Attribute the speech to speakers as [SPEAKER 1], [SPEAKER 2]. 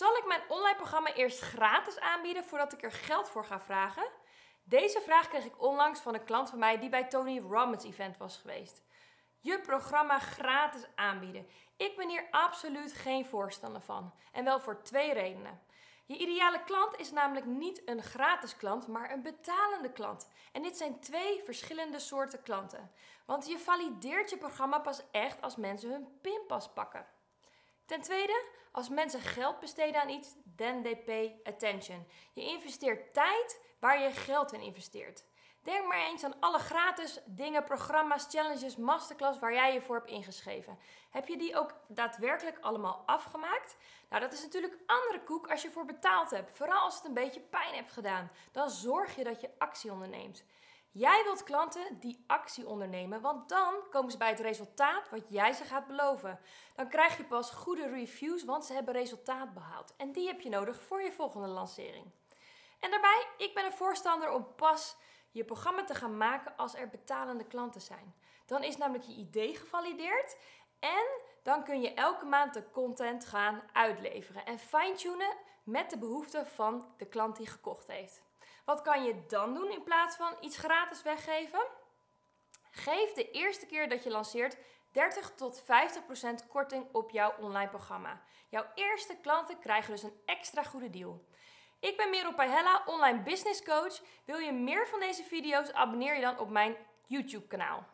[SPEAKER 1] Zal ik mijn online programma eerst gratis aanbieden voordat ik er geld voor ga vragen? Deze vraag kreeg ik onlangs van een klant van mij die bij Tony Robbins event was geweest. Je programma gratis aanbieden. Ik ben hier absoluut geen voorstander van. En wel voor twee redenen. Je ideale klant is namelijk niet een gratis klant, maar een betalende klant. En dit zijn twee verschillende soorten klanten. Want je valideert je programma pas echt als mensen hun pinpas pakken. Ten tweede, als mensen geld besteden aan iets, then they pay attention. Je investeert tijd waar je geld in investeert. Denk maar eens aan alle gratis dingen, programma's, challenges, masterclass waar jij je voor hebt ingeschreven. Heb je die ook daadwerkelijk allemaal afgemaakt? Nou, dat is natuurlijk andere koek als je voor betaald hebt. Vooral als het een beetje pijn hebt gedaan. Dan zorg je dat je actie onderneemt. Jij wilt klanten die actie ondernemen, want dan komen ze bij het resultaat wat jij ze gaat beloven. Dan krijg je pas goede reviews, want ze hebben resultaat behaald. En die heb je nodig voor je volgende lancering. En daarbij, ik ben een voorstander om pas je programma te gaan maken als er betalende klanten zijn. Dan is namelijk je idee gevalideerd en dan kun je elke maand de content gaan uitleveren en fine-tunen met de behoeften van de klant die gekocht heeft. Wat kan je dan doen in plaats van iets gratis weggeven? Geef de eerste keer dat je lanceert 30 tot 50% korting op jouw online programma. Jouw eerste klanten krijgen dus een extra goede deal. Ik ben Merel Pajella, online business coach. Wil je meer van deze video's? Abonneer je dan op mijn YouTube kanaal.